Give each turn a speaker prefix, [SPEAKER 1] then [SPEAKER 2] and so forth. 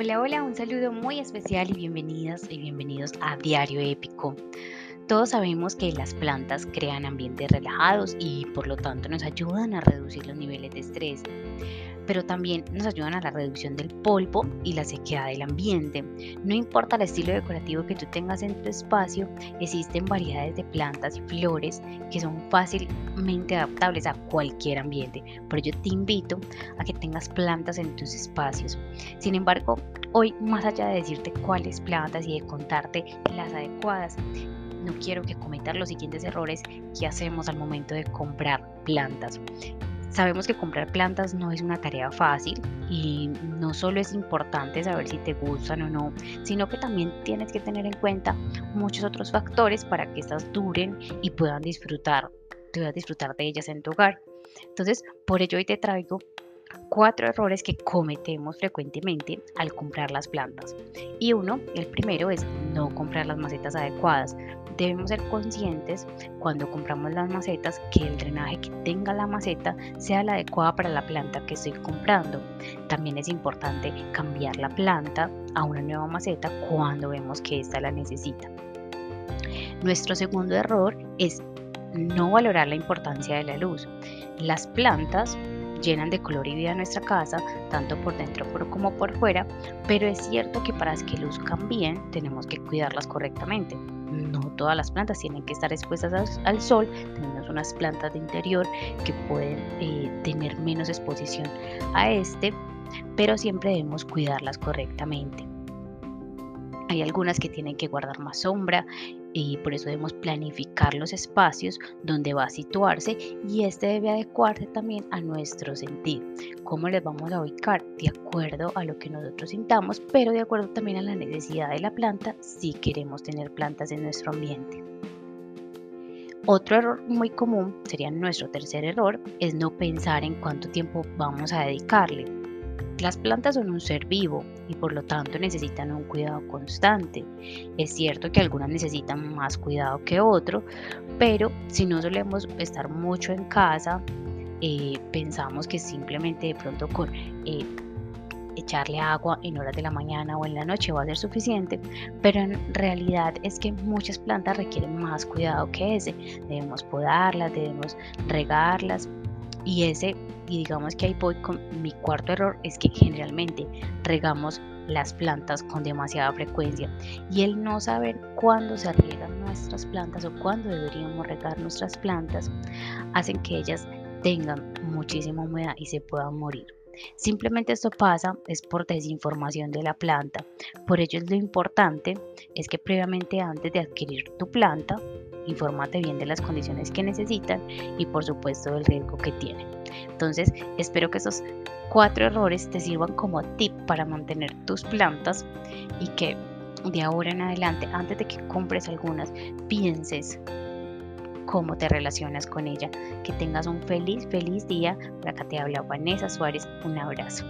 [SPEAKER 1] Hola, hola, un saludo muy especial y bienvenidas y bienvenidos a Diario Épico. Todos sabemos que las plantas crean ambientes relajados y por lo tanto nos ayudan a reducir los niveles de estrés pero también nos ayudan a la reducción del polvo y la sequedad del ambiente. No importa el estilo decorativo que tú tengas en tu espacio, existen variedades de plantas y flores que son fácilmente adaptables a cualquier ambiente. Por ello te invito a que tengas plantas en tus espacios. Sin embargo, hoy más allá de decirte cuáles plantas y de contarte las adecuadas, no quiero que cometas los siguientes errores que hacemos al momento de comprar plantas. Sabemos que comprar plantas no es una tarea fácil y no solo es importante saber si te gustan o no, sino que también tienes que tener en cuenta muchos otros factores para que estas duren y puedan disfrutar, puedas disfrutar de ellas en tu hogar. Entonces, por ello hoy te traigo cuatro errores que cometemos frecuentemente al comprar las plantas. Y uno, el primero es no comprar las macetas adecuadas. Debemos ser conscientes cuando compramos las macetas que el drenaje que tenga la maceta sea la adecuada para la planta que estoy comprando. También es importante cambiar la planta a una nueva maceta cuando vemos que ésta la necesita. Nuestro segundo error es no valorar la importancia de la luz. Las plantas llenan de color y vida nuestra casa, tanto por dentro como por fuera, pero es cierto que para que luzcan bien tenemos que cuidarlas correctamente. No todas las plantas tienen que estar expuestas al, sol, tenemos unas plantas de interior que pueden eh, tener menos exposición a este, pero siempre debemos cuidarlas correctamente. Hay algunas que tienen que guardar más sombra y por eso debemos planificar los espacios donde va a situarse y este debe adecuarse también a nuestro sentido. ¿Cómo les vamos a ubicar? De acuerdo a lo que nosotros sintamos, pero de acuerdo también a la necesidad de la planta si queremos tener plantas en nuestro ambiente. Otro error muy común, sería nuestro tercer error, es no pensar en cuánto tiempo vamos a dedicarle. Las plantas son un ser vivo y por lo tanto necesitan un cuidado constante. Es cierto que algunas necesitan más cuidado que otros, pero si no solemos estar mucho en casa, eh, pensamos que simplemente de pronto con eh, echarle agua en horas de la mañana o en la noche va a ser suficiente, pero en realidad es que muchas plantas requieren más cuidado que ese. Debemos podarlas, debemos regarlas y ese y digamos que ahí voy con mi cuarto error es que generalmente regamos las plantas con demasiada frecuencia y el no saber cuándo se riegan nuestras plantas o cuándo deberíamos regar nuestras plantas hacen que ellas tengan muchísima humedad y se puedan morir. Simplemente esto pasa es por desinformación de la planta. Por ello es lo importante es que previamente antes de adquirir tu planta, infórmate bien de las condiciones que necesitan y por supuesto del riesgo que tienen. Entonces, espero que esos cuatro errores te sirvan como tip para mantener tus plantas y que de ahora en adelante, antes de que compres algunas, pienses cómo te relacionas con ella. Que tengas un feliz, feliz día. Por acá te habla Vanessa Suárez. Un abrazo.